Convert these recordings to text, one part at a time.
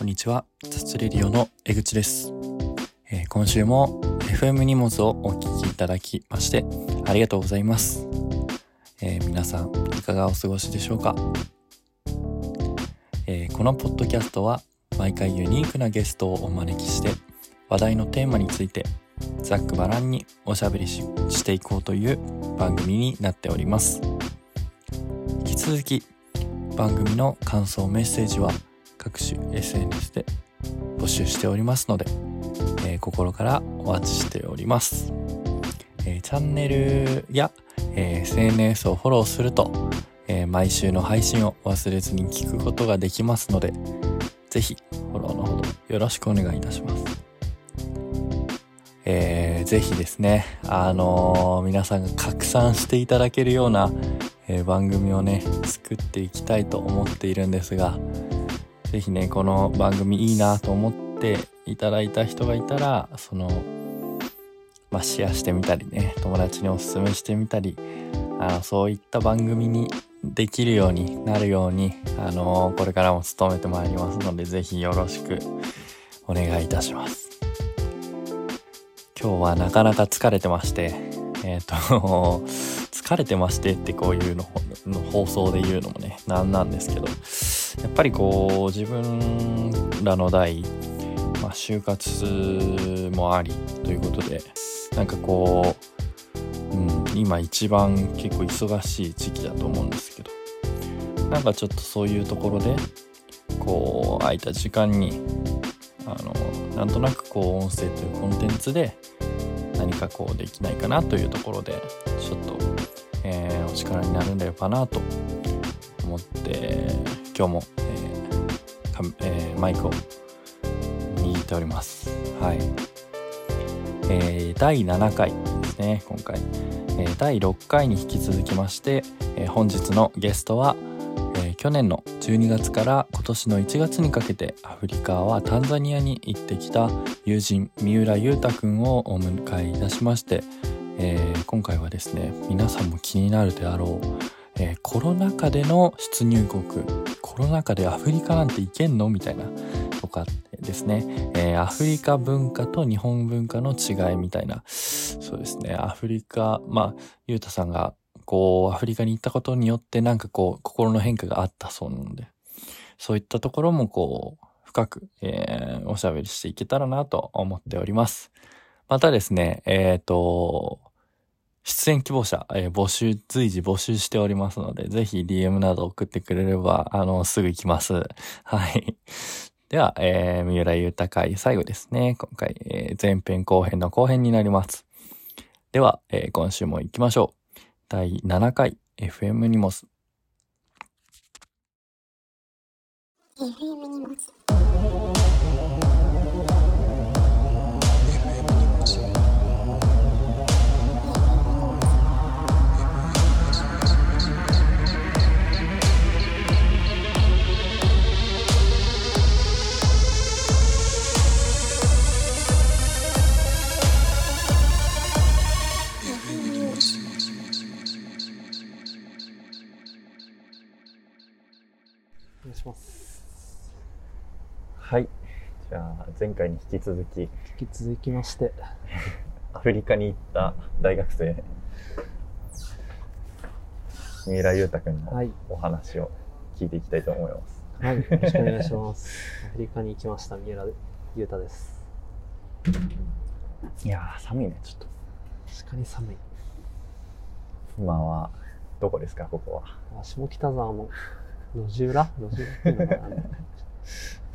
こんにちは。雑レディオの江口です、えー今週も FM 荷物をお聞きいただきましてありがとうございます。えー皆さんいかがお過ごしでしょうか、えーこのポッドキャストは毎回ユニークなゲストをお招きして話題のテーマについてざっくばらんにおしゃべりししていこうという番組になっております。引き続き番組の感想メッセージは各種 SNS で募集しておりますので、えー心からお待ちしております、えーチャンネルや、えー SNS をフォローすると、え毎週の配信を忘れずに聞くことができますのでぜひフォローのほどよろしくお願いいたします。えーぜひですね、あのー皆さんが拡散していただけるような、えー番組をね、作っていきたいと思っているんですが、ぜひね、この番組いいなと思っていただいた人がいたら、その、まあ、シェアしてみたりね、友達におすすめしてみたり、あの、そういった番組にできるようになるように、あのこれからも努めてまいりますので、ぜひよろしくお願いいたします。今日はなかなか疲れてまして、えっ、と、疲れてましてってこういうのの放送で言うのもね、なんなんですけど、やっぱりこう、自分らの代、まあ、就活もありということで、なんかこう、うん、今一番結構忙しい時期だと思うんですけど、なんかちょっとそういうところで、こう、空いた時間に、あの、なんとなくこう、音声というコンテンツで、何かこうできないかなというところでちょっと、えーお力になるんだよかなと思って今日も、えーかえーマイクを握っております。はい、えー第7回ですね今回、えー第6回に引き続きまして、えー本日のゲストは、えー去年の12月から今年の1月にかけてアフリカはタンザニアに行ってきた友人三浦裕太くんをお迎えいたしまして、えー今回はですね皆さんも気になるであろう、えーコロナ禍での出入国。コロナ禍でアフリカなんて行けんの？みたいな。とかですね、えーアフリカ文化と日本文化の違いみたいな。そうですね。アフリカまあ裕太さんがこうアフリカに行ったことによってなんかこう心の変化があったそうなので。そういったところもこう深く、えーおしゃべりしていけたらなと思っております。またですね、えっ、と、出演希望者、えー募集、随時募集しておりますので、ぜひ DM など送ってくれれば、あの、すぐ行きます。はい。では、えー、三浦豊会最後ですね。今回、えー前編後編の後編になります。では、えー今週も行きましょう。第7回 FM ニモス FM 荷物します。はい。じゃあ、前回に引き続き、引き続きまして、アフリカに行った大学生、三浦裕太くんのはいお話を聞いていきたいと思います。はい、よろしくお願いします。アフリカに行きました、三浦優太です。いやー、寒いね、ちょっと。確かに寒い。今は、どこですか、ここは？あ下北沢の路地裏路地裏っていうのかな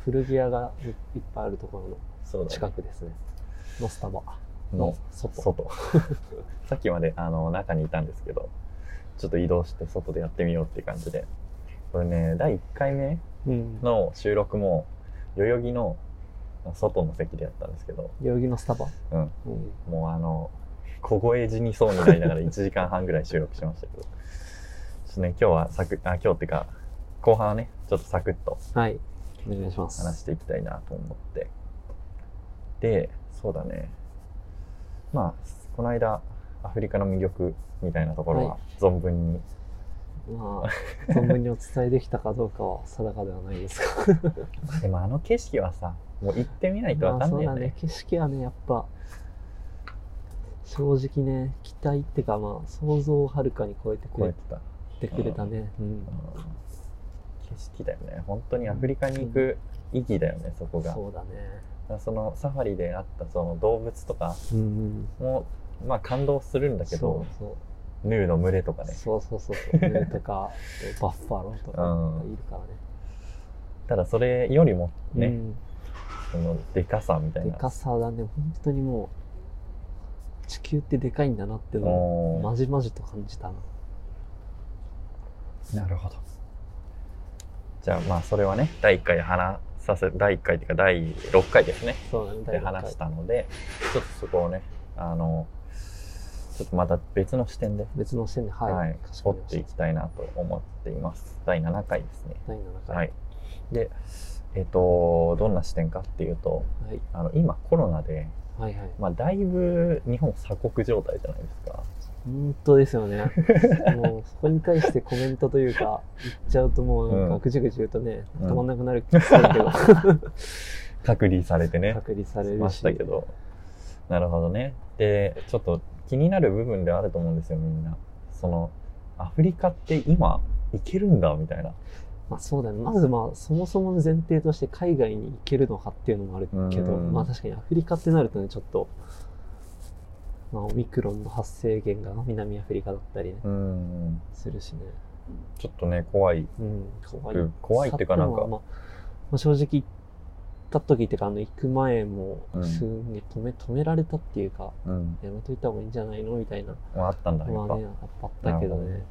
古着屋がいいっぱいあるところの近くですね。のスタバのの外。外。さっきまで、あの、中にいたんですけど、ちょっと移動して外でやってみようっていう感じで。これね、第1回目うん。の収録も、代々木の外の席でやったんですけど、代々木のスタバ？うん。うん。もうあの、小声死にそうになりながら1時間半ぐらい収録しましたけど、ちょっとね、今日はサク、あ、今日っていうか、後半はね、ちょっとサクッとはい。お願いします。話していきたいなと思って。で、そうだね。まあ、この間、アフリカの魅力みたいなところはは存分にまあ、存分にお伝えできたかどうかは定かではないですが。でもあの景色はさ、もう行ってみないとわまあそうだねかんないよね。。景色はね、やっぱ、正直ね、期待ってかまあ、想像をはるかに超えてくれ。てくれたね。うん。うん景色だよね。本当にアフリカに行く意義だよね、そこが。そうだね。そのサファリであったその動物とかうんうまあ感動するんだけそどう、そう。ヌーの群れとかね。そうそうそうそう。ヌーとか、バッファローとかうんいるからね。ただそれよりもね、うんそのでかさみたいでな。かさだね、本当にもう、地球ってでかいんだなってのを、まじまじと感じたな。なるほど。じゃあまあそれはね、第1回で話させ、第1回っていうか第6回ですね。そうで話したので、ちょっとそこをね、あの、ちょっとまた別の視点で、別の視点で、はい。はい、掘っていきたいなと思っています。第7回ですね。第7回。はい。で、えっ、と、どんな視点かっていうと、はい。あの、今コロナで、はいはい。まあだいぶ日本鎖国状態じゃないですか。本当ですよね。もう、そこに対してコメントというか、言っちゃうともう、なんうんか、ぐちぐち言うとね、うん止まんなくなる気するけど、隔離されてね。隔離されるし。ましたけど。なるほどね。で、ちょっと気になる部分であると思うんですよ、みんな。その、アフリカって今、行けるんだ、みたいな。まあそうだね。まずまあ、そもそもの前提として海外に行けるのかっていうのもあるけど、うんまあ確かにアフリカってなるとね、ちょっと、まあオミクロンの発生源が南アフリカだったりね、うん。するしね。ちょっとね、怖い。うん、怖い。怖いっていうかなんかまあ、まあ正直行った時っていうか、あの、行く前もうん、すぐに止め、止められたっていうか、うん。やめといた方がいいんじゃないの？みたいな。まあ、あったんだ、やっぱ。まあね、やっぱあったけどね。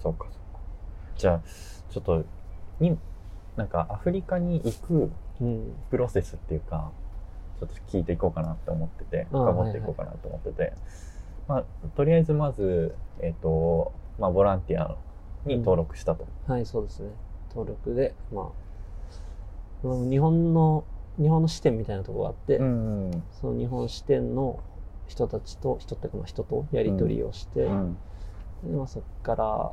そうか、そうか。じゃあ、ちょっと、に、なんかアフリカに行くうん。プロセスっていうか、ちょっと聞いていこうかなって思ってて、深掘っていこうかなと思ってて、まあ、とりあえずまず、えっ、と、まあ、ボランティアに登録したと。はい、そうですね。登録で、まあ、うん日本の、日本の支店みたいなところがあって、ん。うん。その日本支店の人たちと、人っていうかまあ人とやり取りをして、うん。でまあ、そこから、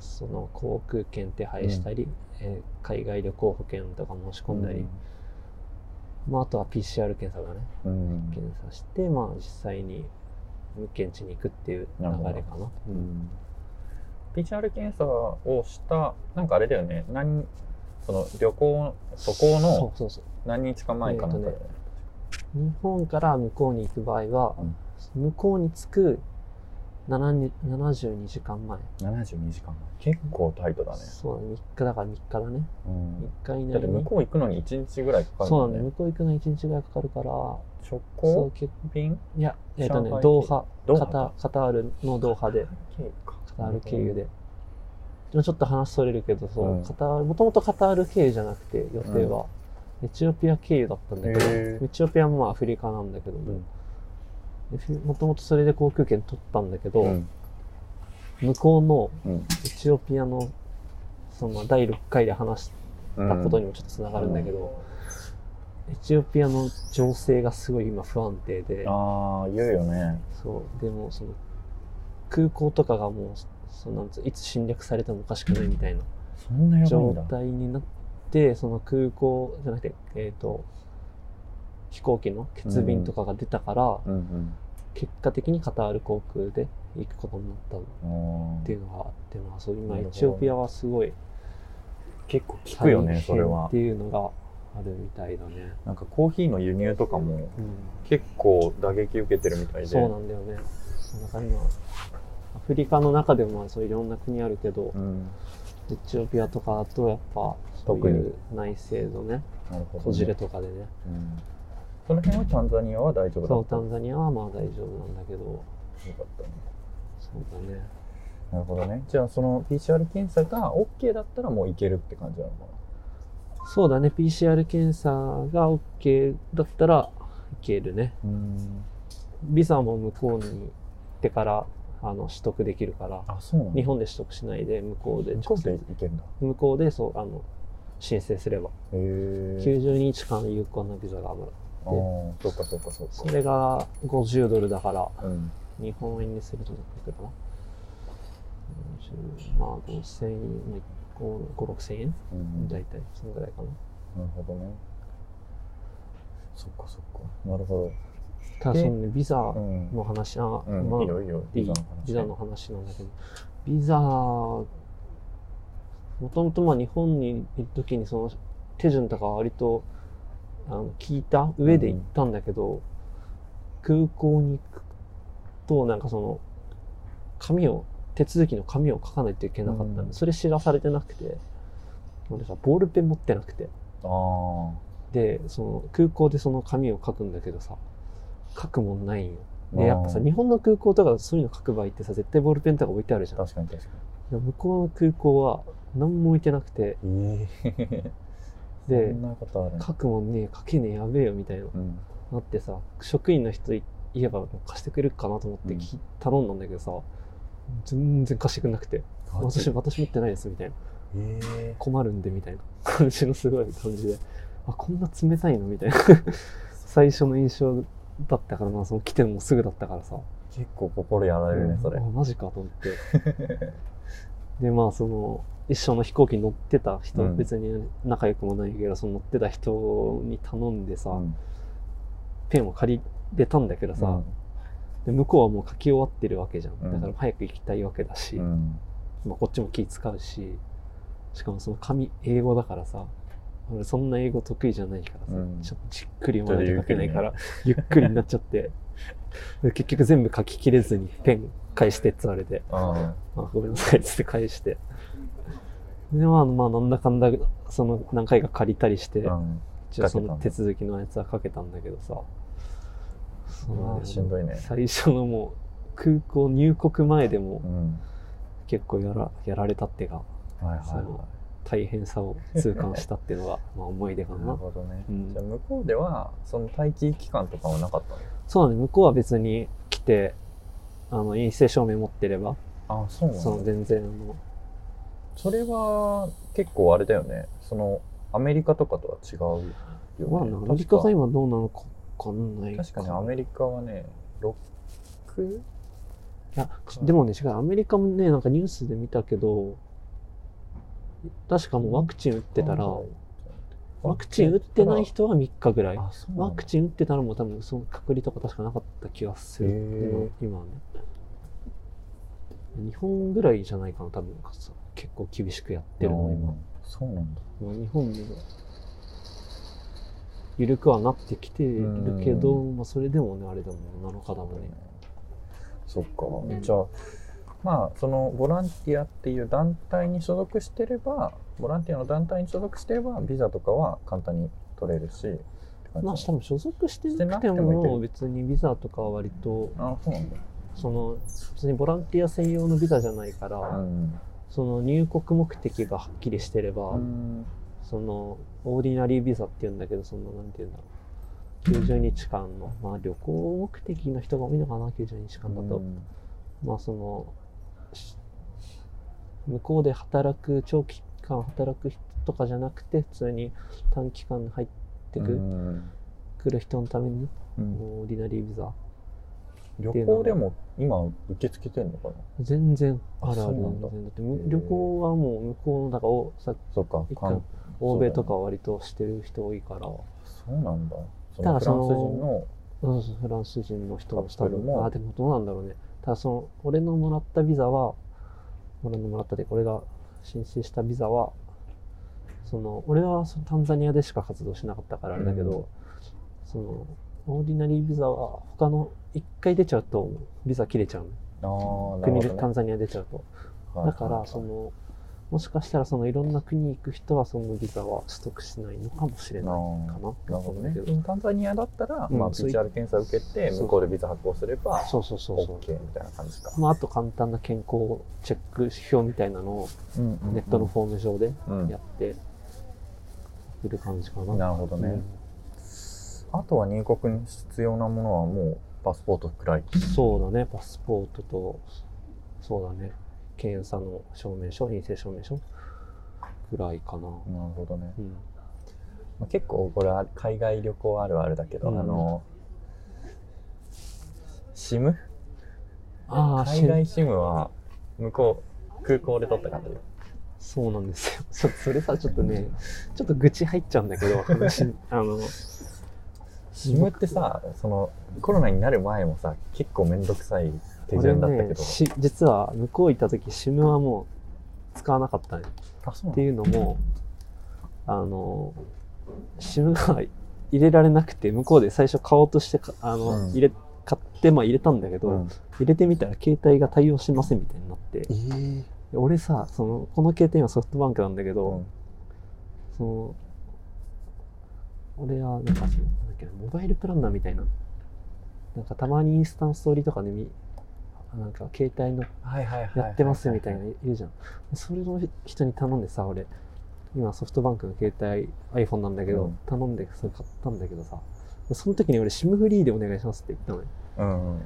その航空券手配したり、えー海外旅行保険とか申し込んだり、まあ、あとは PCR 検査がね、うん。検査して、まあ、実際に現地に行くっていう流れかな。なるうん。PCR 検査をした、なんかあれだよね、何、その旅行、渡航その。何日か前かなんかで、えーと日本から向こうに行く場合は、向こうに着く7に72時間前。72時間前。結構タイトだね。そうだ、3日だから3日だね。うん。3日以だって。向こう行くのに1日ぐらいかかるそうなんだ、ね向。こう行くのに1日ぐらいかかるから、直行？結便いや、えっ、とねドーハ、カタカタールのドーハで、カタール経由で。でもちょっと話それるけど、そう、うんカタール、もともとカタール経由じゃなくて、予定は、エチオピア経由だったんだけど、エチオピアもまあアフリカなんだけど、んもともとそれで航空券取ったんだけど、うん。向こうのうん。エチオピアの、その第6回で話したことにもちょっとつながるんだけど、エチオピアの情勢がすごい今不安定で、ああ、言うよね。そう、でもその、空港とかがもう、そうなんつういつ侵略されてもおかしくないみたいな状。態になって、その空港じゃなくて、えっ、と、飛行機の欠便とかが出たから、うんうん。結果的にカタール航空で行くことになったっあていうのがあって、まあそう今エチオピアはすごい結構聞くよね、それはって。いうのがあるみたいだね。なんかコーヒーの輸入とかもうん。結構打撃受けてるみたいで。そうなんだよね。なんか今、アフリカの中でもまあそういろんな国あるけど、うん。エチオピアとかだとやっぱそう特にいう内政のね。こじれとかでね。うん。その辺はタンザニアは大丈夫だそう、タンザニアはまあ大丈夫なんだけど、よかったね。そうだね。なるほどね。じゃあその PCR 検査が OK だったらもういけるって感じなのかそうだね、PCR 検査が OK だったらいけるね。な。うん。ビザも向こうに行ってからあの取得できるから、あ、そう。日本で取得しないで向こうで向こうでい直接けるんだ。向こうでそうあの申請すれば、へえ。90日間有効なビザがある。ああ、そうかそうかそうか。それが50ドルだから、うん。日本円にするとどれくらいかな。まあ5000円、まあ、5、5 6000円？うん大体、そのぐらいかな。なるほどね。そっかそっか。なるほただそのね、ビザの話、あ、うんまあ、いいよいいよ。いいビザの話ビザの話なんだけど、ビザ、もともとまあ日本に行くときにその手順とか割とあの聞いた上で行ったんだけど、空港に行くとなんかその紙を、手続きの紙を書かないといけなかったんで、うん。それ知らされてなくて、俺さ、ボールペン持ってなくて、で、その空港でその紙を書くんだけどさ、書くもんないんよ。で、やっぱさ、日本の空港とかそういうの書く場合ってさ、絶対ボールペンとか置いてあるじゃん。確かに確かでも向こうの空港は何も置いてなくて、にええで書くもんねえ、書けねえ、やべえよみたいな、うん。なってさ、職員の人い言えば貸してくれるかなと思ってうん。き、頼んだんだけどさ、全然貸してくれなくて、私、私持ってないですみたいな。ええ困るんでみたいな。感じのすごい感じで、あ、こんな冷たいの？みたいな。最初の印象だったからな、その来てもすぐだったからさ。結構心やられるねそれ。あ、マジかと思って。で、まあ、その、一緒の飛行機に乗ってた人、うん。別に仲良くもないけど、その乗ってた人に頼んでさ、うん。ペンを借りれたんだけどさ、で向こうはもう書き終わってるわけじゃん。うん。だから早く行きたいわけだし、うん。まあ、こっちも気使うし、しかもその紙、英語だからさ、俺そんな英語得意じゃないからさ、うん。ちょっとじっくり読まないと書けないから、ゆっくりになっちゃって、で結局全部書ききれずにペン返してって言われて、ああごめんなさいっつって返して。で、まあ、まあ、なんだかんだ、その何回か借りたりして、あうん。一応その手続きのやつはかけたんだけどさ、そうしんどいね。最初のもう、空港入国前でもうん。結構やらやられたっていうか、はいはい。そのは大変さを痛感したっていうのが、まあ思い出かいなるな。ほどね。うん。じゃあ向こうではその待機期間とかはなかったの？そうだね、向こうは別に来て、あの、陰性証明持ってれば、あそうなんだ。その全然あの、それは結構あれだよね。そのアメリカとかとは違うよね。まあ、アメリカが今どうなのかわかんない確かにアメリカはね 6? いや、でもね、違う、アメリカもね、なんかニュースで見たけど、確かもうワクチン打ってたら、ワクチン打ってない人は3日ぐらい。ワクチン打ってたらもう多分その隔離とか確かなかった気がする。今今はね。日本ぐらいじゃないかな、多分結構厳しくやってるの、今。そうなんだまあ日本も緩くはなってきてるけど、まあそれでもね、あれだもん、7日だもんね。そっか、んじゃあまあそのボランティアっていう団体に所属してればボランティアの団体に所属してればビザとかは簡単に取れるしまあ多分所属してなくてても別にビザとかは割とあそうなんだ。その別にボランティア専用のビザじゃないから、うん。その入国目的がはっきりしてれば、うん。そのオーディナリービザって言うんだけどそのなんて言うんだろう。90日間のまあ旅行目的の人が多いのかな90日間だと、うん。まあそのし向こうで働く長期間働く人とかじゃなくて普通に短期間入ってく,、うん。来る人のためにうん。オーディナリービザ。旅行でも今受け付けてんのかな？全然あるあるなんだ。全然。だって旅行はもう向こうのだからおさそっか一か欧米とかは割としてる人多いから。そうなんだ。そただそのフランスの人のうんフランス人の人もカップルも。あでもどうなんだろうね。ただその俺のもらったビザは俺のもらったで俺が申請したビザはその俺はそのタンザニアでしか活動しなかったからあれだけど、うん。そのオーディナリービザは他の一回出ちゃうとビザ切れちゃうね。国でタンザニア出ちゃうと。はい。だからそのもしかしたらそのいろんな国に行く人はそのビザは取得しないのかもしれないかな。なるほどね。タンザニアだったら、うん。まあ、PCR 検査受けて向こうでビザ発行すればそうそうそうそう。OK みたいな感じか、まあ、あと簡単な健康チェック指標みたいなのをネットのフォーム上でうん。やっている感じかな。なるほどね、うん。あとは入国に必要なものはもうパスポートくらい。そうだね、パスポートと、そうだね、検査の証明書、陰性証明書ぐらいかな。なるほどね、うん。まあ、結構これは海外旅行あるあるだけど、うんあの SIM ああ、海外 SIM は向こ空港で撮った感じそうなんですよ。ちょっとそれさ、ちょっとね、ちょっと愚痴入っちゃうんだけど、話、あの、シムってさそのコロナになる前もさ結構めんどくさい手順だったけど、俺ね、し実は向こう行った時、シムはもう使わなかったね。っていうのも、あの、シムが入れられなくて、向こうで最初買おうとしてか、あの、うん。入れ、買って、まあ入れたんだけど、うん。入れてみたら携帯が対応しませんみたいになって、えー。で俺さ、その、この携帯今ソフトバンクなんだけど、うん。その、俺はなんかなんだっけな、モバイルプランナーみたいな、なんかたまにインスタのストーリーとかで見、なんか携帯のやってますみたいなのいるじゃん。それの人に頼んでさ、俺、今ソフトバンクの携帯 iPhone なんだけど、うん。頼んでそれ買ったんだけどさ、その時に俺 SIM フリーでお願いしますって言ったのよ。うんうん。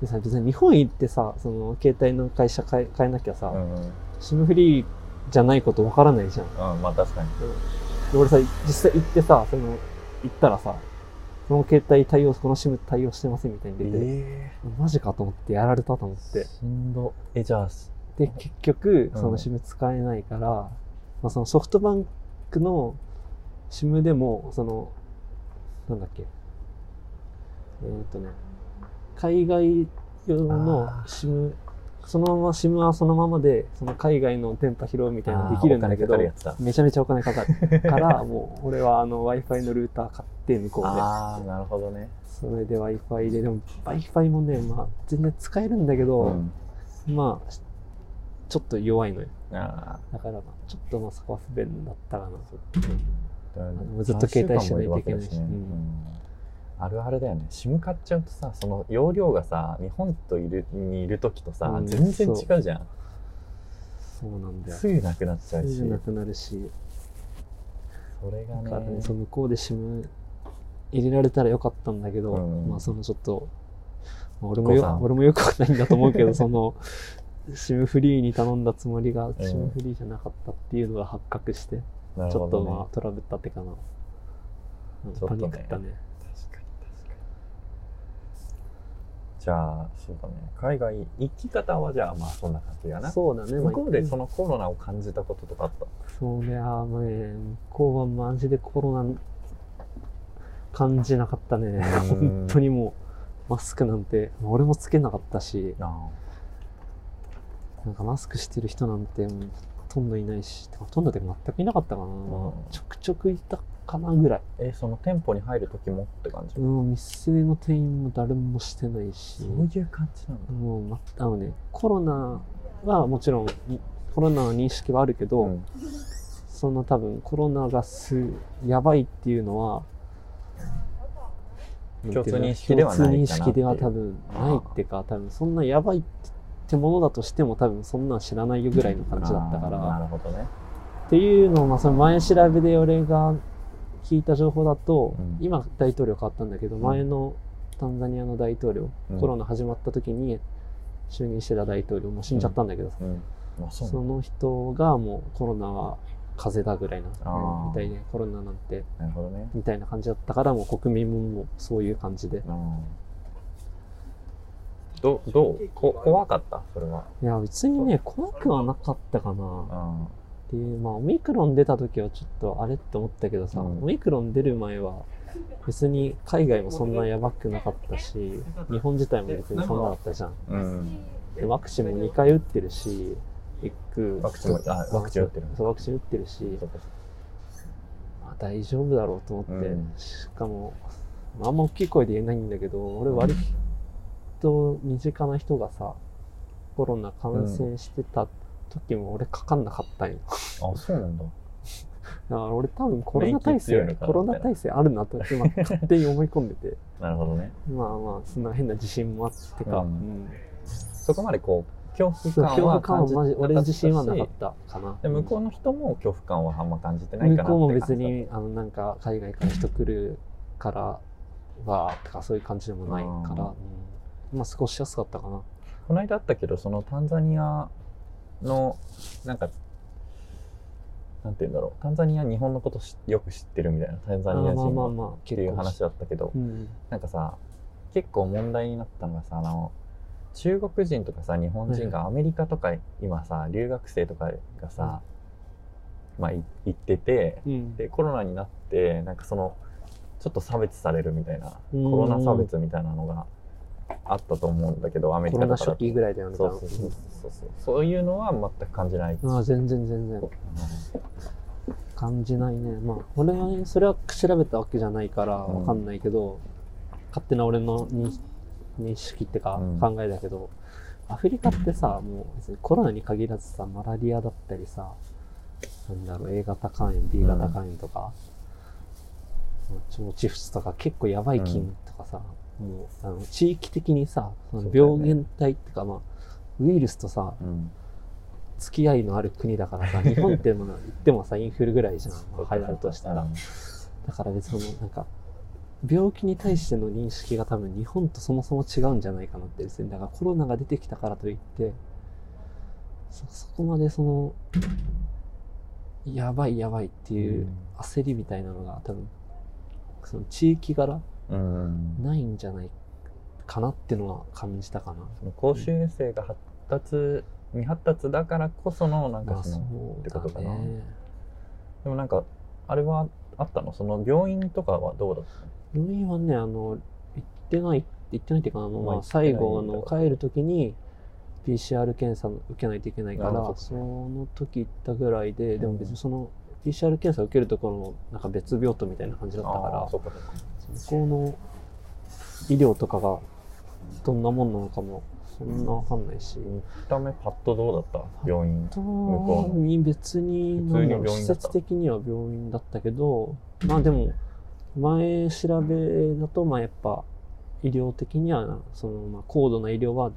でさ、別に日本行ってさ、その携帯の会社変え変えなきゃさ、うんうん。SIM フリーじゃないことわからないじゃん。うんまあ確かに。で俺さ、実際行ってさ、その、行ったらさ、その携帯対応、この SIM 対応してませんみたいに出て、えマジかと思ってやられたと思って。しんど。えじゃあで、結局、うん。その SIM 使えないから、まあそのソフトバンクの SIM でも、その、なんだっけ、えっ、とね、海外用のあ SIM、そのまま SIM はそのままで、その海外の電波拾うみたいなのできるんだけどめちゃめちゃお金かかるから、もう俺はあの Wi-Fi のルーター買って向こうで。ああなるほどね。それで Wi-Fi で、でも Wi-Fi もね、まあ全然使えるんだけど、うん。まあ、ちょっと弱いのよ。あだからまあ、ちょっとまあそこは不便だったかな。ずっと携帯してないといけないしあるあるだよね。SIM 買っちゃうとさその容量がさ日本といるにいる時とさ、うん全然違うじゃん。そう。なんだよ。すぐなくなっちゃうし。すぐなくなるし、それがだからね、ねそう向こうで SIM 入れられたらよかったんだけど、うん。まあそのちょっと、まあ俺も誤算よ俺もよくはないんだと思うけど、その、SIM フリーに頼んだつもりが SIM フリーじゃなかったっていうのが発覚して、ちょっとまあトラブったってかな。うんパちょっとね。ニックったね。確かに確かにじゃあそうだね。海外行き方はじゃあまあそんな感じやな。そうだね。向こうでその、のコロナを感じたこととかあった？そうね、あーまあね、向こうはマジでコロナ感じなかったね。ん。本当にもう、マスクなんて、俺もつけなかったし、あなんかマスクしてる人なんてとんどいないし、ほとんどで全くいなかったかな。ん。ちょくちょくいたかなぐらい。えその店舗に入る時もって感じ、うん、店の店員も誰もしてないし、そういう感じなんだ。もう、ま、あのね、コロナはもちろん、いコロナの認識はあるけど、うん。その多分コロナがす、やばいっていうのは、共通認識ではないかな共通認識では多分ないっていうか、多分そんなやばいってものだとしても多分そんなん知らないよぐらいの感じだったかあーなら、るほどね。っていうのを、まあその前調べで俺が聞いた情報だと、うん。今大統領変わったんだけど、ん。前のタンザニアの大統領、うん。コロナ始まった時に就任してた大統領も死んじゃったんだけどさ、うん。あそう。その人がもうコロナは風邪だぐらいなみたいでコロナなんてなるほどね。みたいな感じだったからもう国民もそういう感じで。うんどどう？こ怖かった？それは。いや別にね怖くはなかったかな。うん。っていうまあオミクロン出た時はちょっとあれって思ったけどさ、うん。オミクロン出る前は別に海外もそんなやばくなかったし日本自体も別にそんなだったじゃん。うん。でワクチンも2回打ってるし1区ワクチンもあワクチン打ってる。そうワクチン打ってるしそうかまあ、大丈夫だろうと思って、うん。しかも、まあ、あんま大きい声で言えないんだけど俺割と身近な人がさコロナ感染してた時も俺かかんなかったんよ。あそうなんだ。だから俺多分コロナ体制コロナ体制あるなと今勝手に思い込んでて。なるほどね。まあまあそんな変な自信もあってか、うん。うん。そこまでこう恐怖感は感はマジ俺自信はなかしったかな。で向こうの人も恐怖感はあんま感じてないかなって向こうも別にあのなんか海外から人来るからはとかそういう感じでもないから、うん。うんまあ過ごしやすかったかな。この間あったけどそのタンザニアのなんかなんて言うんだろう。タンザニア日本のことしよく知ってるみたいな。タンザニアあまあまあ人まあっていう話だったけどうんなんかさ結構問題になったのがさあの中国人とかさ日本人がアメリカとか今さ留学生とかがさ、まあい行っててうん。でコロナになってなんかそのちょっと差別されるみたいなコうん。ロナ差別みたいなのがあったと思うんだけどアメリコロナ初カとかだと期ぐらいだよね。そうそう。そうそう。そういうのは全く感じない、ああ、全然全然。感じないね。まあ、俺はね、それは調べたわけじゃないからうん。わかんないけど、勝手な俺の認認識ってかうん。考えだけど、アフリカってさ、もう別にコロナに限らずさ、マラリアだったりさ、なんだろう、A 型肝炎、B 型肝炎とか、まあ腸チフスとか結構やばい菌とかさ、もうあの地域的にさ、その病原体ってか、まあ、ウイルスとさ、うん。付き合いのある国だからさ、日本ってもの言ってもさ、インフルぐらいじゃん、まあ流行るとしたら。だから別にその、なんか、病気に対しての認識が多分日本とそもそも違うんじゃないかなってですね。だからコロナが出てきたからといって、そ、そこまでその、やばいやばいっていう焦りみたいなのが多分、その地域柄うんないんじゃないかなっていうのは感じたかな。その公衆衛生が発達未発達だからこそのなんかその、ってことかなね。でもなんかあれはあったの？その病院とかはどうだったの？病院はね、あの、行ってない、行ってないっていうか、あの、まあ、最後、あの、帰るときに、PCR 検査受けないといけないから、その時行ったぐらいで、でもうん。別にその、PCR 検査受けるところも、なんか別病棟みたいな感じだったから向こうの医療とかが、どんなもんなのかも、そんなわかんないし、見た目パッとどうだった？病院とこう別に、施設的には病院だったけど、まあでも、前調べだと、まあやっぱ、医療的には、その、まあ高度な医療は、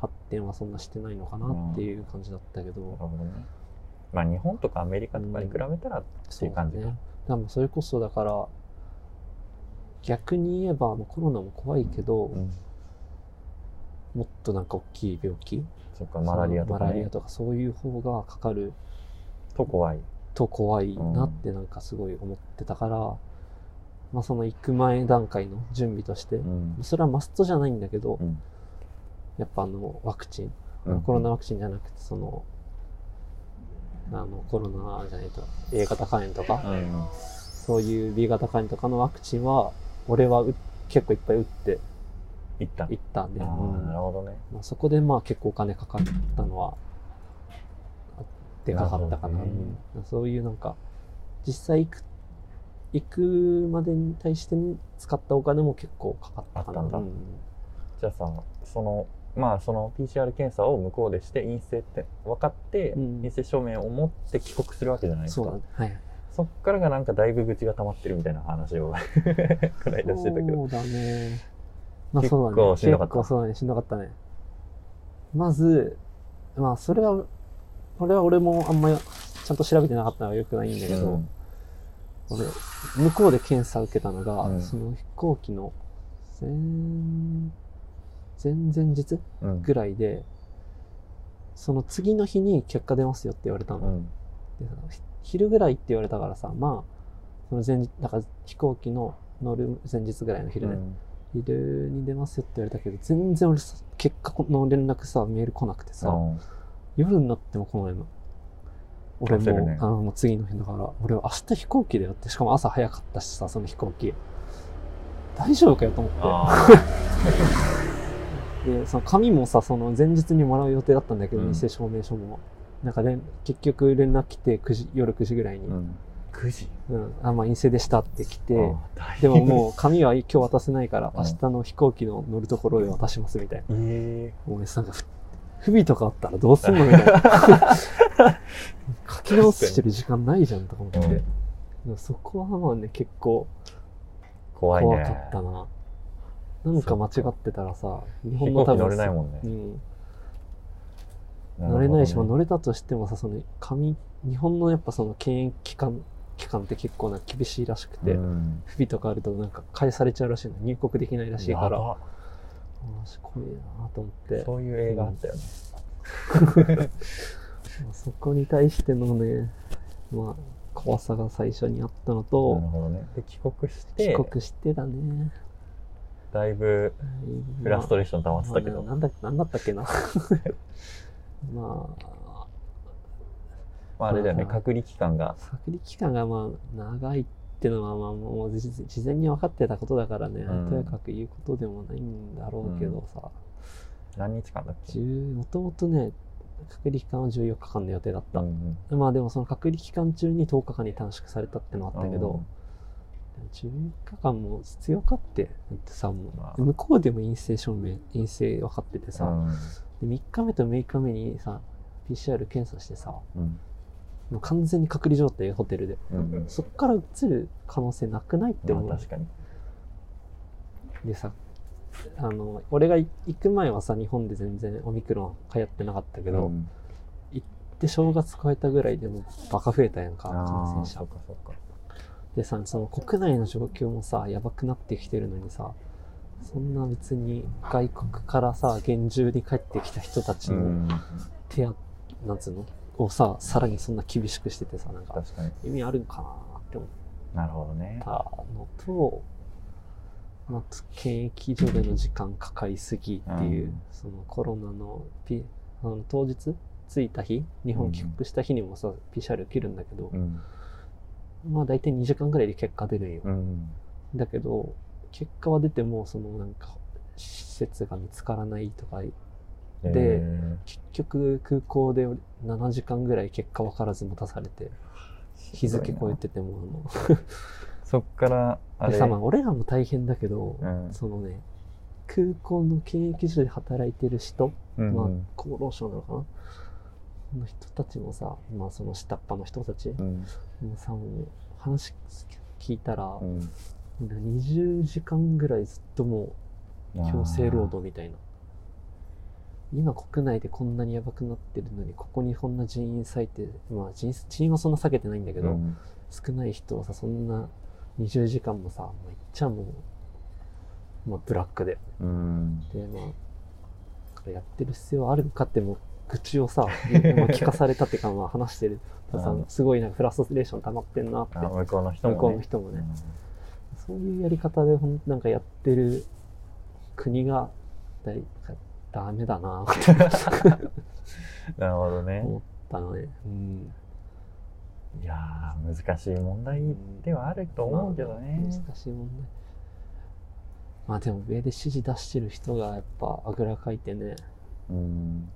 発展はそんなしてないのかなっていう感じだったけど、なるほどね。まあ日本とかアメリカとかに比べたらっていう感じか、ね。でもそれこそだから、逆に言えば、まあコロナも怖いけど、うん。もっとなんか大きい病気？そっかマラリアとか、ね。マラリア、とかそういう方がかかると怖い。と怖いなってなんかすごい思ってたから、まあその行く前段階の準備として、うん。それはマストじゃないんだけど、うん。やっぱあのワクチン、うん。コロナワクチンじゃなくてその、あのコロナじゃないと A 型肝炎とか、うん。そういう B 型肝炎とかのワクチンは、俺はう結構いっぱい打って行った。行ったんで、なるほどね。まあ、そこでまあ結構お金かかったのは、でかかったかな。ね。うん。そういうなんか、実際行く、行くまでに対して使ったお金も結構かかったかな。あったんだ。うん。じゃあさそのまあその PCR 検査を向こうでして陰性って分かって、うん。陰性証明を持って帰国するわけじゃないですか。そうだね。はい。そっからがなんかだいぶ愚痴が溜まってるみたいな話を この間してたけどそうだね。まあ結そうだね。構しんどかった結構そうだね。しんどかったね。まず、まあそれは、これは俺もあんまちゃんと調べてなかったのは良くないんだけど、うん俺、向こうで検査受けたのが、うんその飛行機の前、前々日うんぐらいで、その次の日に結果出ますよって言われたの。うん昼ぐらいって言われたからさ、まあ、その前日、だから飛行機の乗る前日ぐらいの昼ね、うん昼に出ますよって言われたけど、全然俺さ、結果の連絡さ、メール来なくてさ、うん夜になっても来ないの。俺もねあの、もう次の日だから、俺は明日飛行機だよって、しかも朝早かったしさ、その飛行機。大丈夫かよと思って。あ で、その紙もさ、その前日にもらう予定だったんだけど、うん偽証明書も。なんか連結局連絡来て9時、夜9時ぐらいに。ーうん9時？うん。あ、まあ陰性でしたって来て、でももう紙は今日渡せないから、うん明日の飛行機の乗るところで渡しますみたいな。えもうね、なんかふ、不備とかあったらどうすんのみたいな。書き直してる時間ないじゃんとか思って。うんそこはまあね、結構ー、怖いね怖かったな。なんか間違ってたらさ、日飛本の多分行機乗れないもんねうん。乗れないし、まあ乗れたとしてもさ、その紙、日本のやっぱその検疫機関、機関って結構な厳しいらしくて、うん不備とかあるとなんか返されちゃうらしいの。入国できないらしいから、やばマジ怖いなと思って。そういう映画あったよねまあ そこに対してのね、まあ、怖さが最初にあったのなると、ほどねで帰国して帰国してだね。だいぶフラストレーション溜まってたけど。まあねなんだ、なんだったっけな。まあ、まああれだよね、まあ隔離期間が。隔離期間がまあ長いっていうのはまあもう事事前に分かってたことだからね、うん。とやかく言うことでもないんだろうけどさ、何日間だっけ？10もともとね、隔離期間は14日間の予定だった。うんうん。まあでもその隔離期間中に10日間に短縮されたってのはあったけど、14日間も必要かって、だってさ、もまあ。う向こうでも陰性証明、陰性分かっててさ、うんで3日目と6日目にさ、PCR 検査してさ、うんもう完全に隔離状態、ホテルで。うんうんそっから移る可能性なくないって思う。まあ確かに。でさ、あの、俺が行く前はさ、日本で全然オミクロン流行ってなかったけど、うんで、正月超えたぐらいでもうバカ増えたやんか、感あ染者。でさ、その国内の状況もさ、やばくなってきてるのにさ、そんな別に外国からさ、厳重に帰ってきた人たちのうん。手や、なんつうの？をさ、さらにそんな厳しくしててさ、なんか。意味あるんかなって思っなるほどね。たのと、まあ、検疫所での時間かかりすぎっていう、うんそのコロナのピあの当日着いた日、日本帰国した日にもさ、PCR 切るんだけど、うん。まあ大体2時間ぐらいで結果出るんよ。うん。だけど、結果は出ても、そのなんか、施設が見つからないとか、で結局空港で7時間ぐらい結果分からず待たされて、日付超えてても、そっから、あの、であれ。さ、まあ俺らも大変だけど、うんそのね、空港の検疫所で働いてる人、うんまあ厚労省なのかな？の人たちもさ、まあその下っ端の人たち、もうん。うさ、もう話聞いたら、うん。20時間ぐらいずっともう強制労働みたいな。今国内でこんなにやばくなってるのに、ここにこんな人員割いて、まあ人人員はそんな避けてないんだけど、うん少ない人はさ、そんな20時間もさ、もう言っちゃもう、まあブラックで。うん。で、まあ、やってる必要あるのかってもう愚痴をさ、まあ聞かされたっていうか、まあ話してるとさ うん、すごいなんかフラストレーション溜まってんなってあ、向こうの人もね。そういうやり方でほんなんかやってる国がだいダメだな なるほどね。思ったのね。うん。いやー、難しい問題ではあると思うけどね。まあ難しい問題。まあでも上で指示出してる人がやっぱあぐらかいてね、うん。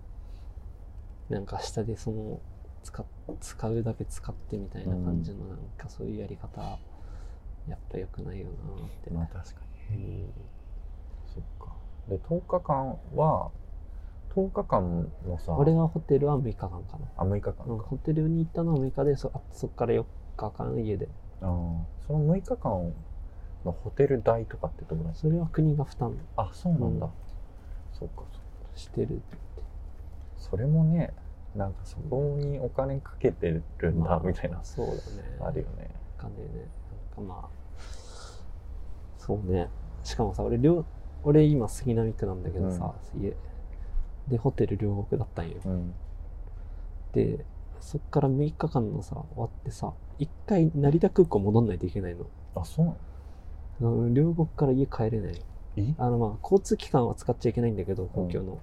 なんか下でその使っ使うだけ使ってみたいな感じのなんかそういうやり方、やっぱ良くないよなって。まあ確かに。うんそっか。で、10日間は、10日間もさ、俺はホテルは6日間かな。あ、6日間か。うんホテルに行ったのは6日でそっから4日間家であーその6日間のホテル代とかってどうなんそれは国が負担あ、そうなんだ。うんそっか、そしてるそれもね、なんかそこにお金かけてるんだ、みたいな、そうだねあるよね。お金ねまあそうね。しかもさ俺両俺今杉並区なんだけどさ、家でホテル両国だったんよ。うん。でそっから6日間のさ終わってさ一回成田空港戻んないといけないの。あ、そうなの？両国から家帰れない。え？あのまあ交通機関は使っちゃいけないんだけど公共の、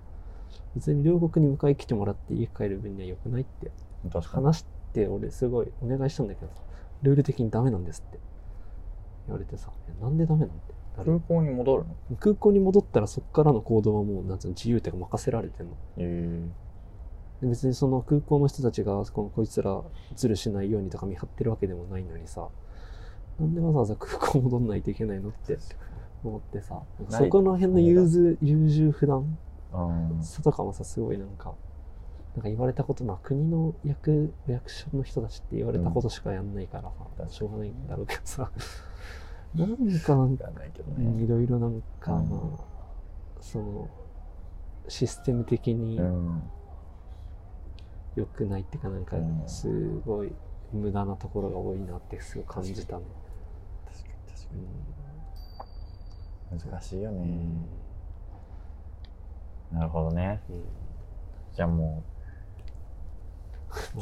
別に両国に迎え来てもらって家帰る分には良くないって。話して俺すごいお願いしたんだけどさルール的にダメなんですって言われてさえなんでダメなんて空港に戻るの？空港に戻ったらそっからの行動はもうなんつうの自由っていうか任せられてんの。えで別にその空港の人たちがこのこいつらズルしないようにとか見張ってるわけでもないのにさなんでわざわざ 空港戻んないといけないのって思ってさそこの辺の融通優柔不断？うん。さとかもさすごいなんかなんか言われたことまあ国の役役所の人たちって言われたことしかやんないからさ、うんしょうがないんだろうけどさなんかなんかい。ろいろなんかうんまあそのシステム的にうん。良くないっていうかなんかうんすごい無駄なところが多いなってすごい感じたね。確かに確かうんに。難しいよね。うんなるほどね。うんじゃあも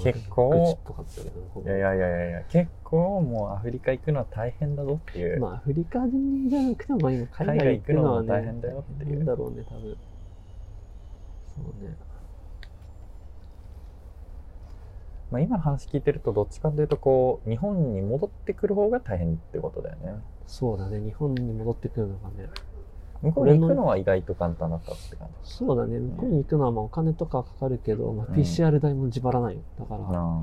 結構。いやいやいやいや結構。もうアフリカ行くのは大変だぞっていう、まあアフリカじゃなくてもまあ今海外行くのはね大変だよっていうだろうね多分。そうね。まあ、今の話聞いてるとどっちかというとこう日本に戻ってくる方が大変ってことだよね。そうだね日本に戻ってくるのがね向こうに行くのは意外と簡単だったって感じ。そうだね。向こうに行くのはまあお金とかかかるけど、まあ、うん PCR 代も自腹ないよ。だからあ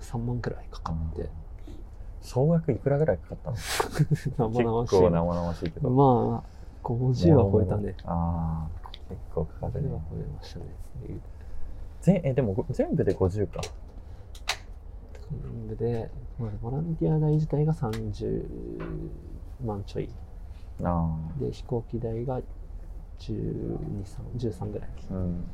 3万くらいかかって、総額いくらぐらいかかったの？生々しい。結構生々しいけど。まあ50は超えたね。ああ結構かか50るね。は超えましたね。ぜえでもご全部で50か。全部で、まあ、ボランティア代自体が30万ちょい。あで飛行機代が12 13ぐらい。あうん。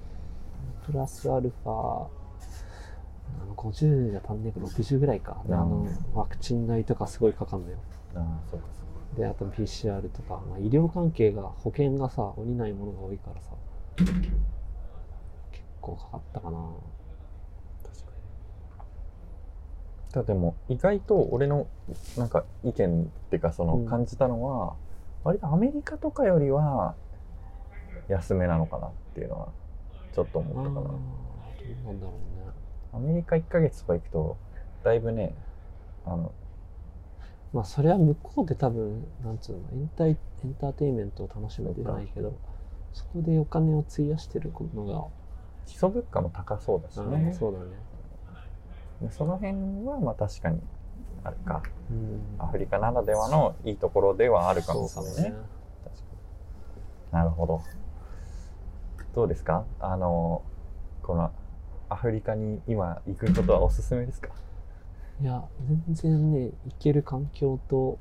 プラスアルファあの50じゃ足んねえか60ぐらいか。であのワクチン代とかすごいかかんのよ。ああそうかそうか。であと PCR とか、まあ、医療関係が保険がさ下りないものが多いからさ結構かかったかな。確かに。でも意外と俺のなんか意見っていうかそのうん。感じたのは、割とアメリカとかよりは安めなのかなっていうのはちょっと思ったかな。なんだろうね。アメリカ1ヶ月とか行くとだいぶねあのまあそれは向こうで多分なんつうのエンタイエンターテインメントを楽しむじゃないけどそこでお金を費やしてるのが、基礎物価も高そうだしあねーそうだね。でその辺はまあ確かにあるか。うん。アフリカならではのいいところではあるかもしれない。なるほど。どうですか？あのこのアフリカに今行くことはおすすめですか？いや全然ね行ける環境と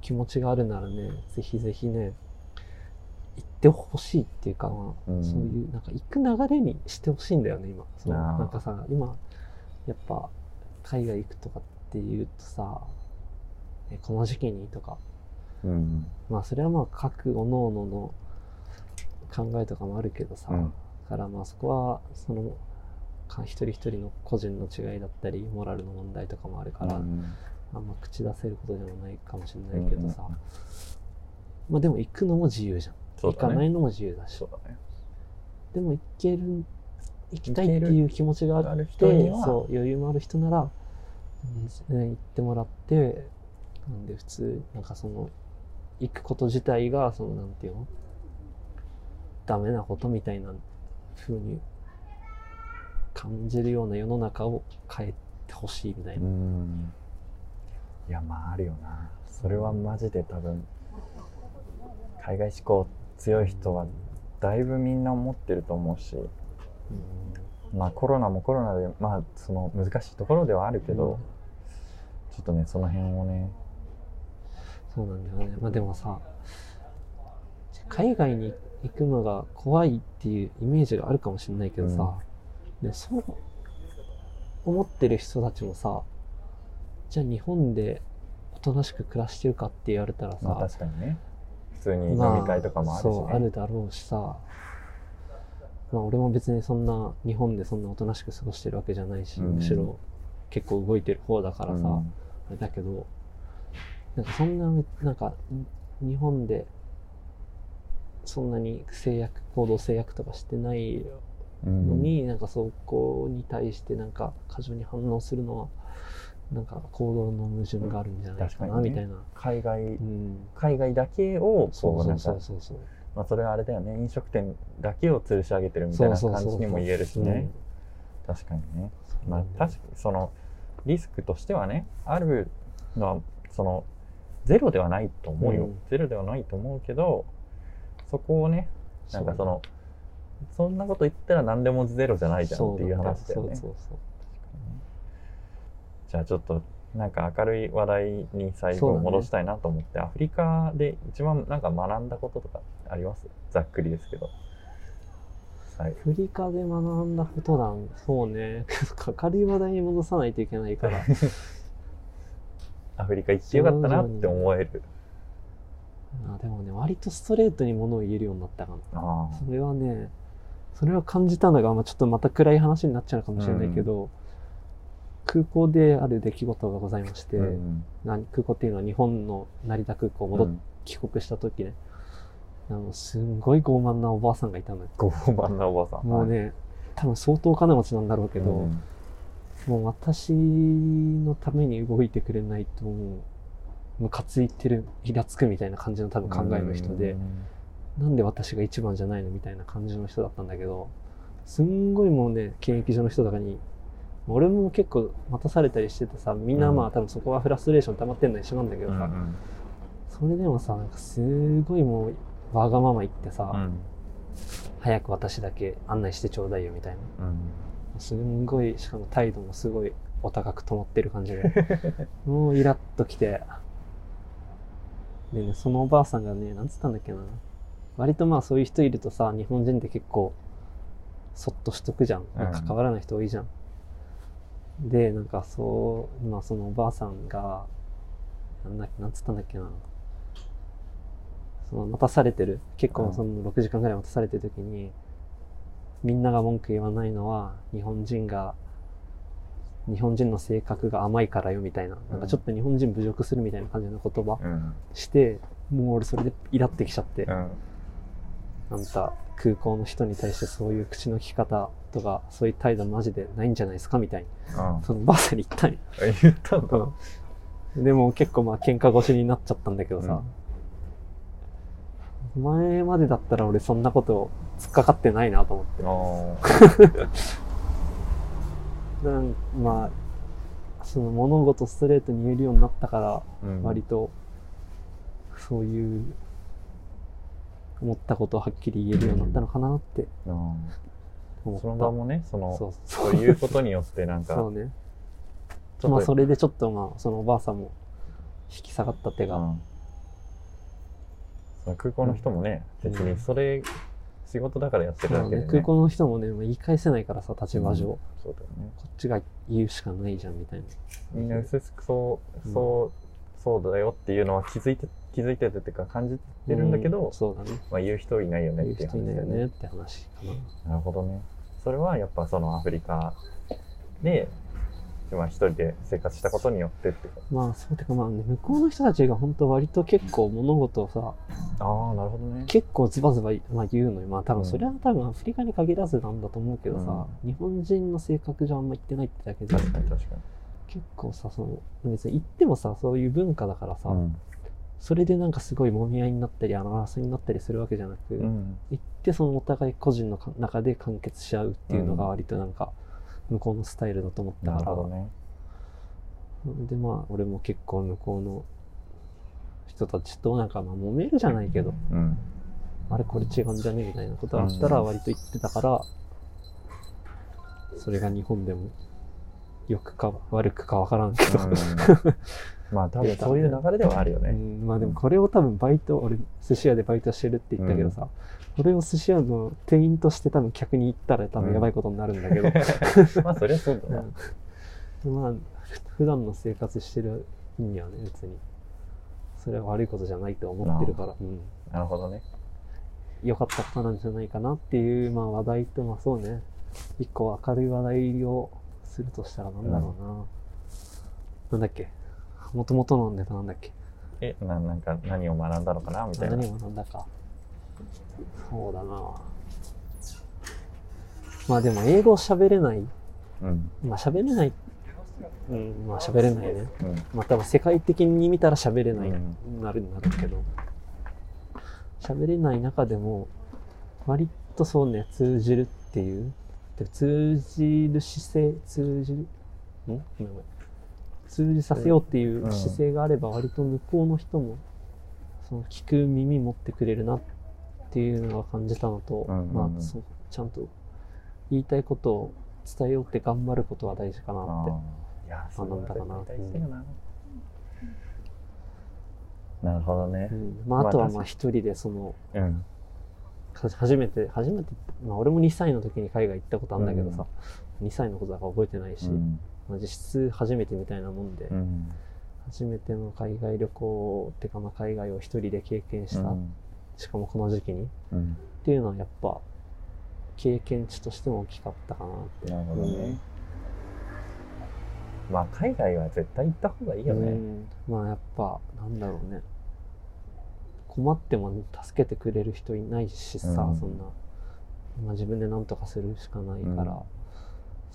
気持ちがあるならねぜひぜひね行ってほしいっていうか、まあうん。そういうなんか行く流れにしてほしいんだよね今。そうあ。ーなんかさ今やっぱ海外行くとかっていうとさえこの時期にとか。うん。まあそれはまあ各各々の考えとかもあるけどさ、うん。だからまあそこはそのか一人一人の個人の違いだったりモラルの問題とかもあるから、うん。あんま口出せることでもないかもしれないけどさ、うん。うんまあでも行くのも自由じゃん、ね。行かないのも自由だし。ね。でも行ける行きたいっていう気持ちがあってそう余裕もある人なら、行ってもらってなんで普通なんかその行くこと自体がそのなんていうの？ダメなことみたいな風に感じるような世の中を変えてほしいみたいな、うん。いやまああるよな。それはマジで多分海外志向強い人はだいぶみんな思ってると思うし。まあコロナもコロナでまあその難しいところではあるけど、ちょっとねその辺をね。そうなんだよね。まあでもさ、海外に行くのが怖いっていうイメージがあるかもしれないけどさ、でもそう思ってる人たちもさ、じゃあ日本でおとなしく暮らしてるかって言われたらさ、まあ確かにね。普通に飲まあみ会とかもあるしね、そう、あるだろうしさ、まあ俺も別にそんな、日本でそんなおとなしく過ごしてるわけじゃないし、うん。むしろ結構動いてる方だからさ、うんだけど、なんかそんな、なんか、ん日本で、そんなに制約、行動制約とかしてないうんのに、なんかそこに対してなんか過剰に反応するのは、なんか行動の矛盾があるんじゃないかな、みたいな。海外うん。海外だけをそうそうそうそうそう。まあそれはあれだよね飲食店だけを吊るし上げてるみたいな感じにも言えるしね確かにねうん。まあ確かにそのリスクとしてはねあるのはそのゼロではないと思うよ、うん。ゼロではないと思うけどそこをねなんかそのそんなこと言ったら何でもゼロじゃないじゃんっていう話だよね。そうそう。じゃあちょっとなんか明るい話題に最後戻したいなと思って、アフリカで一番なんか学んだこととかあります？ざっくりですけどはい。アフリカで学んだことなん、そうね。明るい話題に戻さないといけないから。アフリカ行ってよかったなって思える。あでもね、割とストレートにものを言えるようになったかな。あそれはね、それを感じたのが、まあ、ちょっとまた暗い話になっちゃうかもしれないけど、空港である出来事がございまして、うん。な空港っていうのは日本の成田空港戻っ、うん。帰国した時ね、あの、すんごい傲慢なおばあさんがいたのよ。傲慢なおばさん。もうね、多分相当お金持ちなんだろうけど、うんもう私のために動いてくれないと、もう、ムカついてる、イラつくみたいな感じの多分考えの人で、なんで私が一番じゃないのみたいな感じの人だったんだけど、すんごいもうね、検疫所の人とかに、俺も結構待たされたりしててさ、みんなまあうん多分そこはフラストレーション溜まってんの一緒なんだけどさ、うんうんそれでもさ、なんかすごいもう、わがまま言ってさ、うん早く私だけ案内してちょうだいよみたいな。うんすんごい、しかも態度もすごいお高く止まってる感じで、もうイラッときて、でね、そのおばあさんがね、なんつったんだっけな。割とまあそういう人いるとさ、日本人って結構、そっとしとくじゃん。うん関わらない人多いじゃん。で、なんかそう、まあそのおばあさんが、なんだっけ、なんつったんだっけな。その待たされてる、結うん。構その6時間ぐらい待たされてる時に、みんなが文句言わないのは、日本人が、日本人の性格が甘いからよみたいな、なんかちょっと日本人侮辱するみたいな感じの言葉うん。して、もう俺それでイラってきちゃって、うん。あんた空港の人に対してそういう口の利き方とか、そういう態度マジでないんじゃないですかみたいに、うん。そのばあさんに言ったんよ。言ったんだ。うん。でも結構まあ喧嘩越しになっちゃったんだけどさ、前までだったら俺そんなこと突っかかってないなと思って。あ なんまあ、その物事ストレートに言えるようになったから、割と、そういう、思ったことをはっきり言えるようになったのかなって。その場もね、その、そうそういうことによってなんか、そうね。まあそれでちょっとまあ、そのおばあさんも引き下がった手が、うん空港の人もね、うん別にそれ、仕事だからやってるだけで、ね。まあね空港の人もね、まあ言い返せないからさ、立場上、うんそうだよね。こっちが言うしかないじゃんみたいな。みんな薄々そう、うんそう、そうだよっていうのは気づいて、気づいててっていうか感じてるんだけど、うんそうだね。まあ言う人いないよね言うっていう人いないよ。ねって話かな。なるほどね。それはやっぱそのアフリカで、まあ一人で生活したことによってって。まあそうてかまあね、向こうの人たちが本当割と結構物事をさ、ああ、なるほどね。結構ズバズバ、まあ、言うのよ。まあ多分うんそれは多分アフリカに限らずなんだと思うけどさ、日本人の性格上あんま言ってないってだけで、確かに確か結構さ、その、別に言ってもさ、そういう文化だからさ、に。うん。それでなんかすごい揉み合いになったり、争いになったりするわけじゃなく、うん。言ってそのお互い個人のか中で完結し合うっていうのが割となんか、向こうのスタイルだと思った。なから、るほどね。でまあ俺も結構向こうの人たちとなんかまあ揉めるじゃないけど、うん。あれこれ違うんじゃねみたいなことがあったらうん。割と言ってたから、それが日本でも良くか悪くかわからんけど、うん。まあ 多分そういう流れではあるようね。ん。まあでもこれを多分バイト、俺寿司屋でバイトしてるって言ったけどさ、これを寿司屋の店員として多分客に言ったら多分やばいことになるんだけど、まあそりゃそうだな。うん。まあふ普段の生活してる意味はね別に。それは悪いことじゃないと思ってるから、うん。なるほどね。良かったことなんじゃないかなっていう、まあ、話題と、まあそうね、一個明るい話題をするとしたらなんだろうな。なんだっけ？もともとのネタなんだっけ？え、ななんか何を学んだのかな？みたいな。何を学んだか。そうだな。まあでも英語喋れない。うん。まあ喋れない。うん、まあ喋れないね。うん。まあ多分世界的に見たら喋れない、うんなるんだろうけど。喋れない中でも、割とそうね、通じるっていう。で通じる姿勢、通じる、ん？ごめんごめん通じさせようっていう姿勢があれば、割と向こうの人も、その聞く耳持ってくれるなっていうのが感じたのと、うんうんうんまあそう、ちゃんと言いたいことを伝えようって頑張ることは大事かなって。学んだかな大事だよな。なるほどねう。んまあ、あとはまあまあ一人でその、うん。は初めて、初めて、まあ俺も2歳の時に海外行ったことあるんだけどさ、2歳のことだから覚えてないし、うん。まあ、実質初めてみたいなもんで、うん。初めての海外旅行ってかまあ海外を一人で経験した、しかもこの時期に、っうん。ていうのはやっぱ、経験値としても大きかったかなって。なるほどね。まあ海外は絶対行った方がいいよね。うんまあやっぱなんだろうね困っても助けてくれる人いないしさ、うんそんな、まあ、自分で何とかするしかないから、うん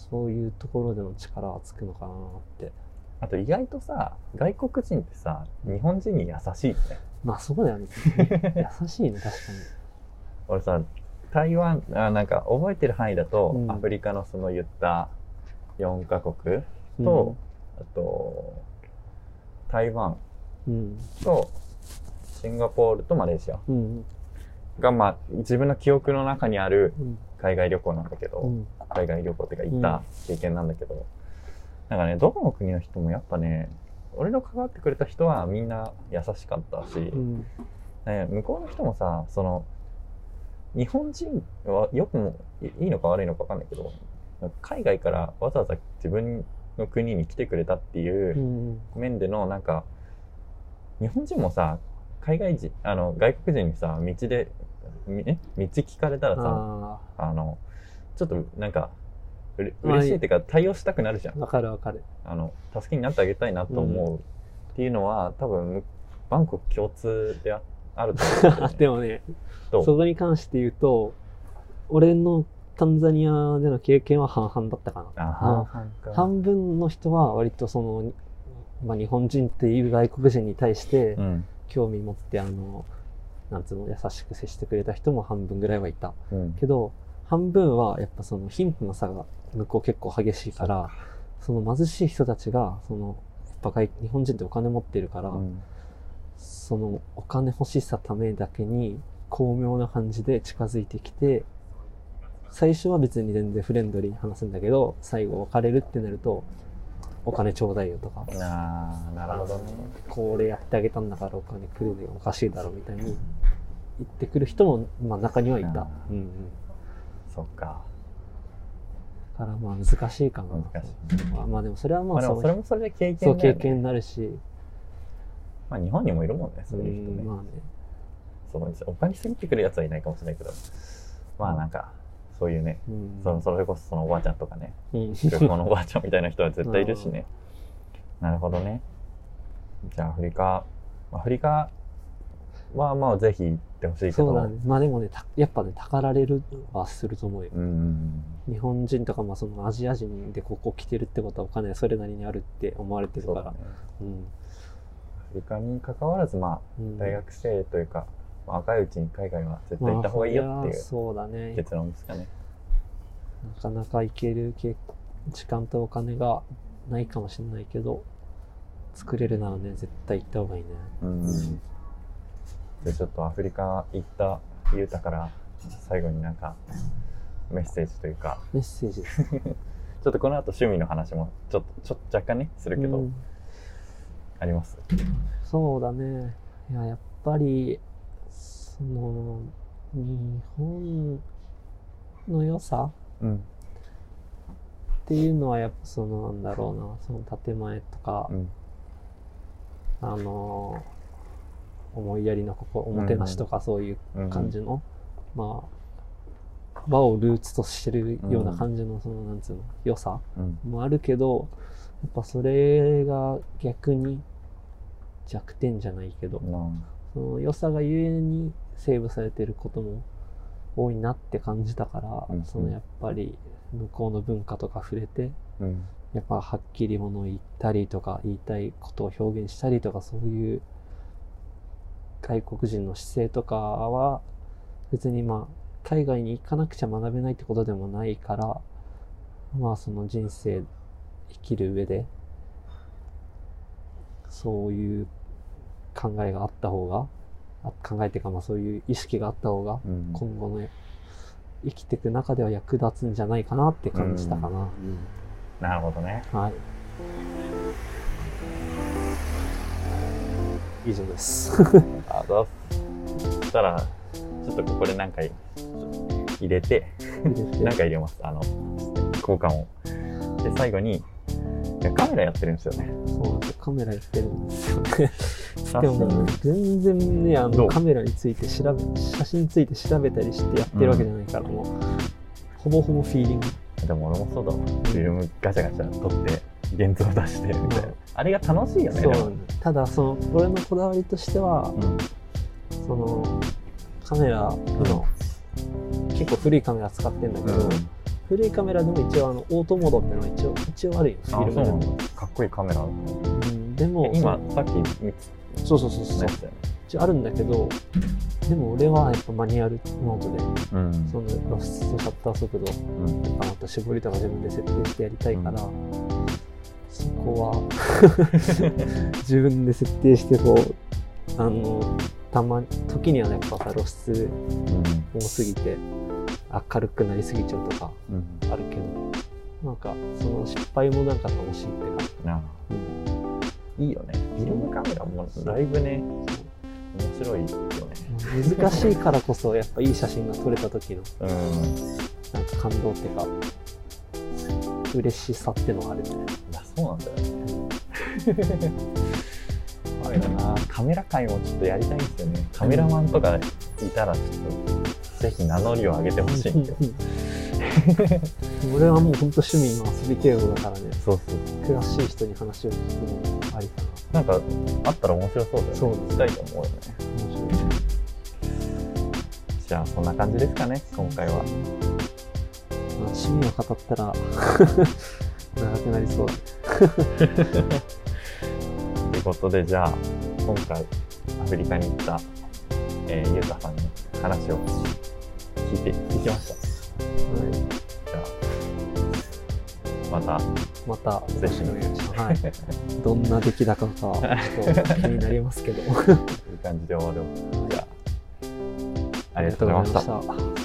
そういうところでの力はつくのかなってあと意外とさ、外国人ってさ、日本人に優しいよね。まあそうだよね。優しいね確かに。俺さ、台湾、あなんか覚えてる範囲だと、うん。アフリカのその言った4カ国と、あと、台湾うん。と、シンガポールとマレーシアうん。が、まあ、自分の記憶の中にあるうん。海外旅行なんだけど、うん。海外旅行っていうか行った経験なんだけど、なんかね、どこの国の人もやっぱね、俺の関わってくれた人はみんな優しかったし、うん。ね、向こうの人もさ、その、日本人はよくもいいいのか悪いのか分かんないけど、海外からわざわざ自分の国に来てくれたっていううん。面での、なんか、日本人もさ、海外人、あの、外国人にさ、道で、道聞かれたらさ、ああの、ちょっとなんか、う嬉しいっていうか、対応したくなるじゃん。あわかるわかるあの、助けになってあげたいなと思うっていうのは、多分、バンコク共通でああると思うね でもねそこに関して言うと俺のタンザニアでの経験は半々だったかなあ、半々か。半分の人は割とその、まあ、日本人っていう外国人に対してうん。興味持って、あのなんつうの優しく接してくれた人も半分ぐらいはいたうん。けど半分はやっぱその貧富の差が向こう結構激しいからその貧しい人たちがそのやっぱ外日本人ってお金持ってるから、うんそのお金欲しさためだけに巧妙な感じで近づいてきて、最初は別に全然フレンドリーに話すんだけど、最後別れるってなると、お金ちょうだいよとか、ああ、なるほどね。これやってあげたんだからお金くれるよおかしいだろみたいに言ってくる人も、まあ中にはいた。あうんうん。そっか。だからまあ難しいかな。難しまあまあでもそれはままあでもあそれもそれで経験だそう経験になるし、まあ日本にもいるもんね、そういう人ね。うんまあね。そうお金すぎてくるやつはいないかもしれないけど、まあなんか、そういうね、うん。そのそれこそそのおばあちゃんとかね、うん旅行のおばあちゃんみたいな人は絶対いるしね。なるほどね。じゃあアフリカ、アフリカはまあぜひ行ってほしいけど。そうだね。まあでもね、たやっぱね、たかられるはすると思うよ。うん。日本人とか、まあそのアジア人でここ来てるってことはお金それなりにあるって思われてるからそうだね。。うん。アフリカに関わらず、まうんあ、大学生というか、まあ若いうちに海外は絶対行った方がいいよっていうまあそうだね。結論ですかね。なかなか行けるけ時間とお金がないかもしれないけど、作れるならね、絶対行った方がいいね。うん。じゃあちょっとアフリカ行ったゆうたから、最後になんか、メッセージというか、メッセージ。ちょっとこの後趣味の話もちょっと、ちょっと若干ね、するけど、うんありますそうだね。いや、やっぱり、その、日本の良さうん。っていうのはやっぱそのなんだろうな、その建前とか、うん。あの、思いやりのここ、おもてなしとかそういううん。感じの、まあ、和をルーツとしてるような感じの、その、なんつうの、良さうん。もあるけど、やっぱそれが逆に弱点じゃないけど、うん。その良さがゆえにセーブされてることも多いなって感じたから、うんそのやっぱり向こうの文化とか触れて、うん。やっぱはっきりものを言ったりとか言いたいことを表現したりとかそういう外国人の姿勢とかは別にまあ海外に行かなくちゃ学べないってことでもないからまあその人生生きる上でそういう考えがあった方があ考えってかまあそういう意識があった方がうん。今後の生きていく中では役立つんじゃないかなって感じたかな。なるほどね。はい。以上です。あざっすそしたら、ちょっとここで何回入れて、何回入れます。あの、交換を。で、最後に、いやカメラやってるんですよね。そうなんですよ。カメラやってるんですよでもね、全然ね、あどう？のカメラについて調べ、写真について調べたりしてやってるわけじゃないから、もう、ほぼほぼフィーリング。でも俺もそうだわフィルムガチャガチャ撮って現像出してみたいな、うんあれが楽しいよね。そうただ、その、俺のこだわりとしては、うん。その、カメラの、結構古いカメラ使ってんだけど、古いカメラでも一応あの、オートモードっていうのは一応、一応あるよ、フィルムでかっこいいカメラ。うん、でも、今さっき見つそうそうそうそう。ね。一応あるんだけど、でも俺はやっぱマニュアルモードで、うん。その露出シャッター速度とうん。か、また絞りとか自分で設定してやりたいから、そこは。自分で設定してこう、あの、たまに、時にはやっぱさ、露出うん。多すぎて、明るくなりすぎちゃうとかうん。あるけど、なんか、その失敗もなんか楽しいっていうか、なあ。うん。いいよね。フィルムカメラもだいぶね面白いよね。難しいからこそ、やっぱいい写真が撮れた時の、うん。なんか感動っていうか、嬉しさってのがあるよね。そうなんだよね。あれだなカメラ界もちょっとやりたいんですよね。カメラマンとかいたらちょっとぜひ名乗りを上げてほしいんで俺はもう本当趣味の遊び程度だからね、そうそう詳しい人に話を聞くのもありかな。んかあったら面白そうだよね。そうしたいと思うよね。な。面白い。じゃあそんな感じですかね今回は。まあ、趣味を語ったら 長くなりそう。だ。ということでじゃあ今回アフリカに行った、えー、ゆうたさんに話を聞いていきましたはい、じゃあまたまた、ぜひお願いします。はい。どんな出来高か、ちょっと気になりますけど。いい感じで終わろうじゃあありがとうございました。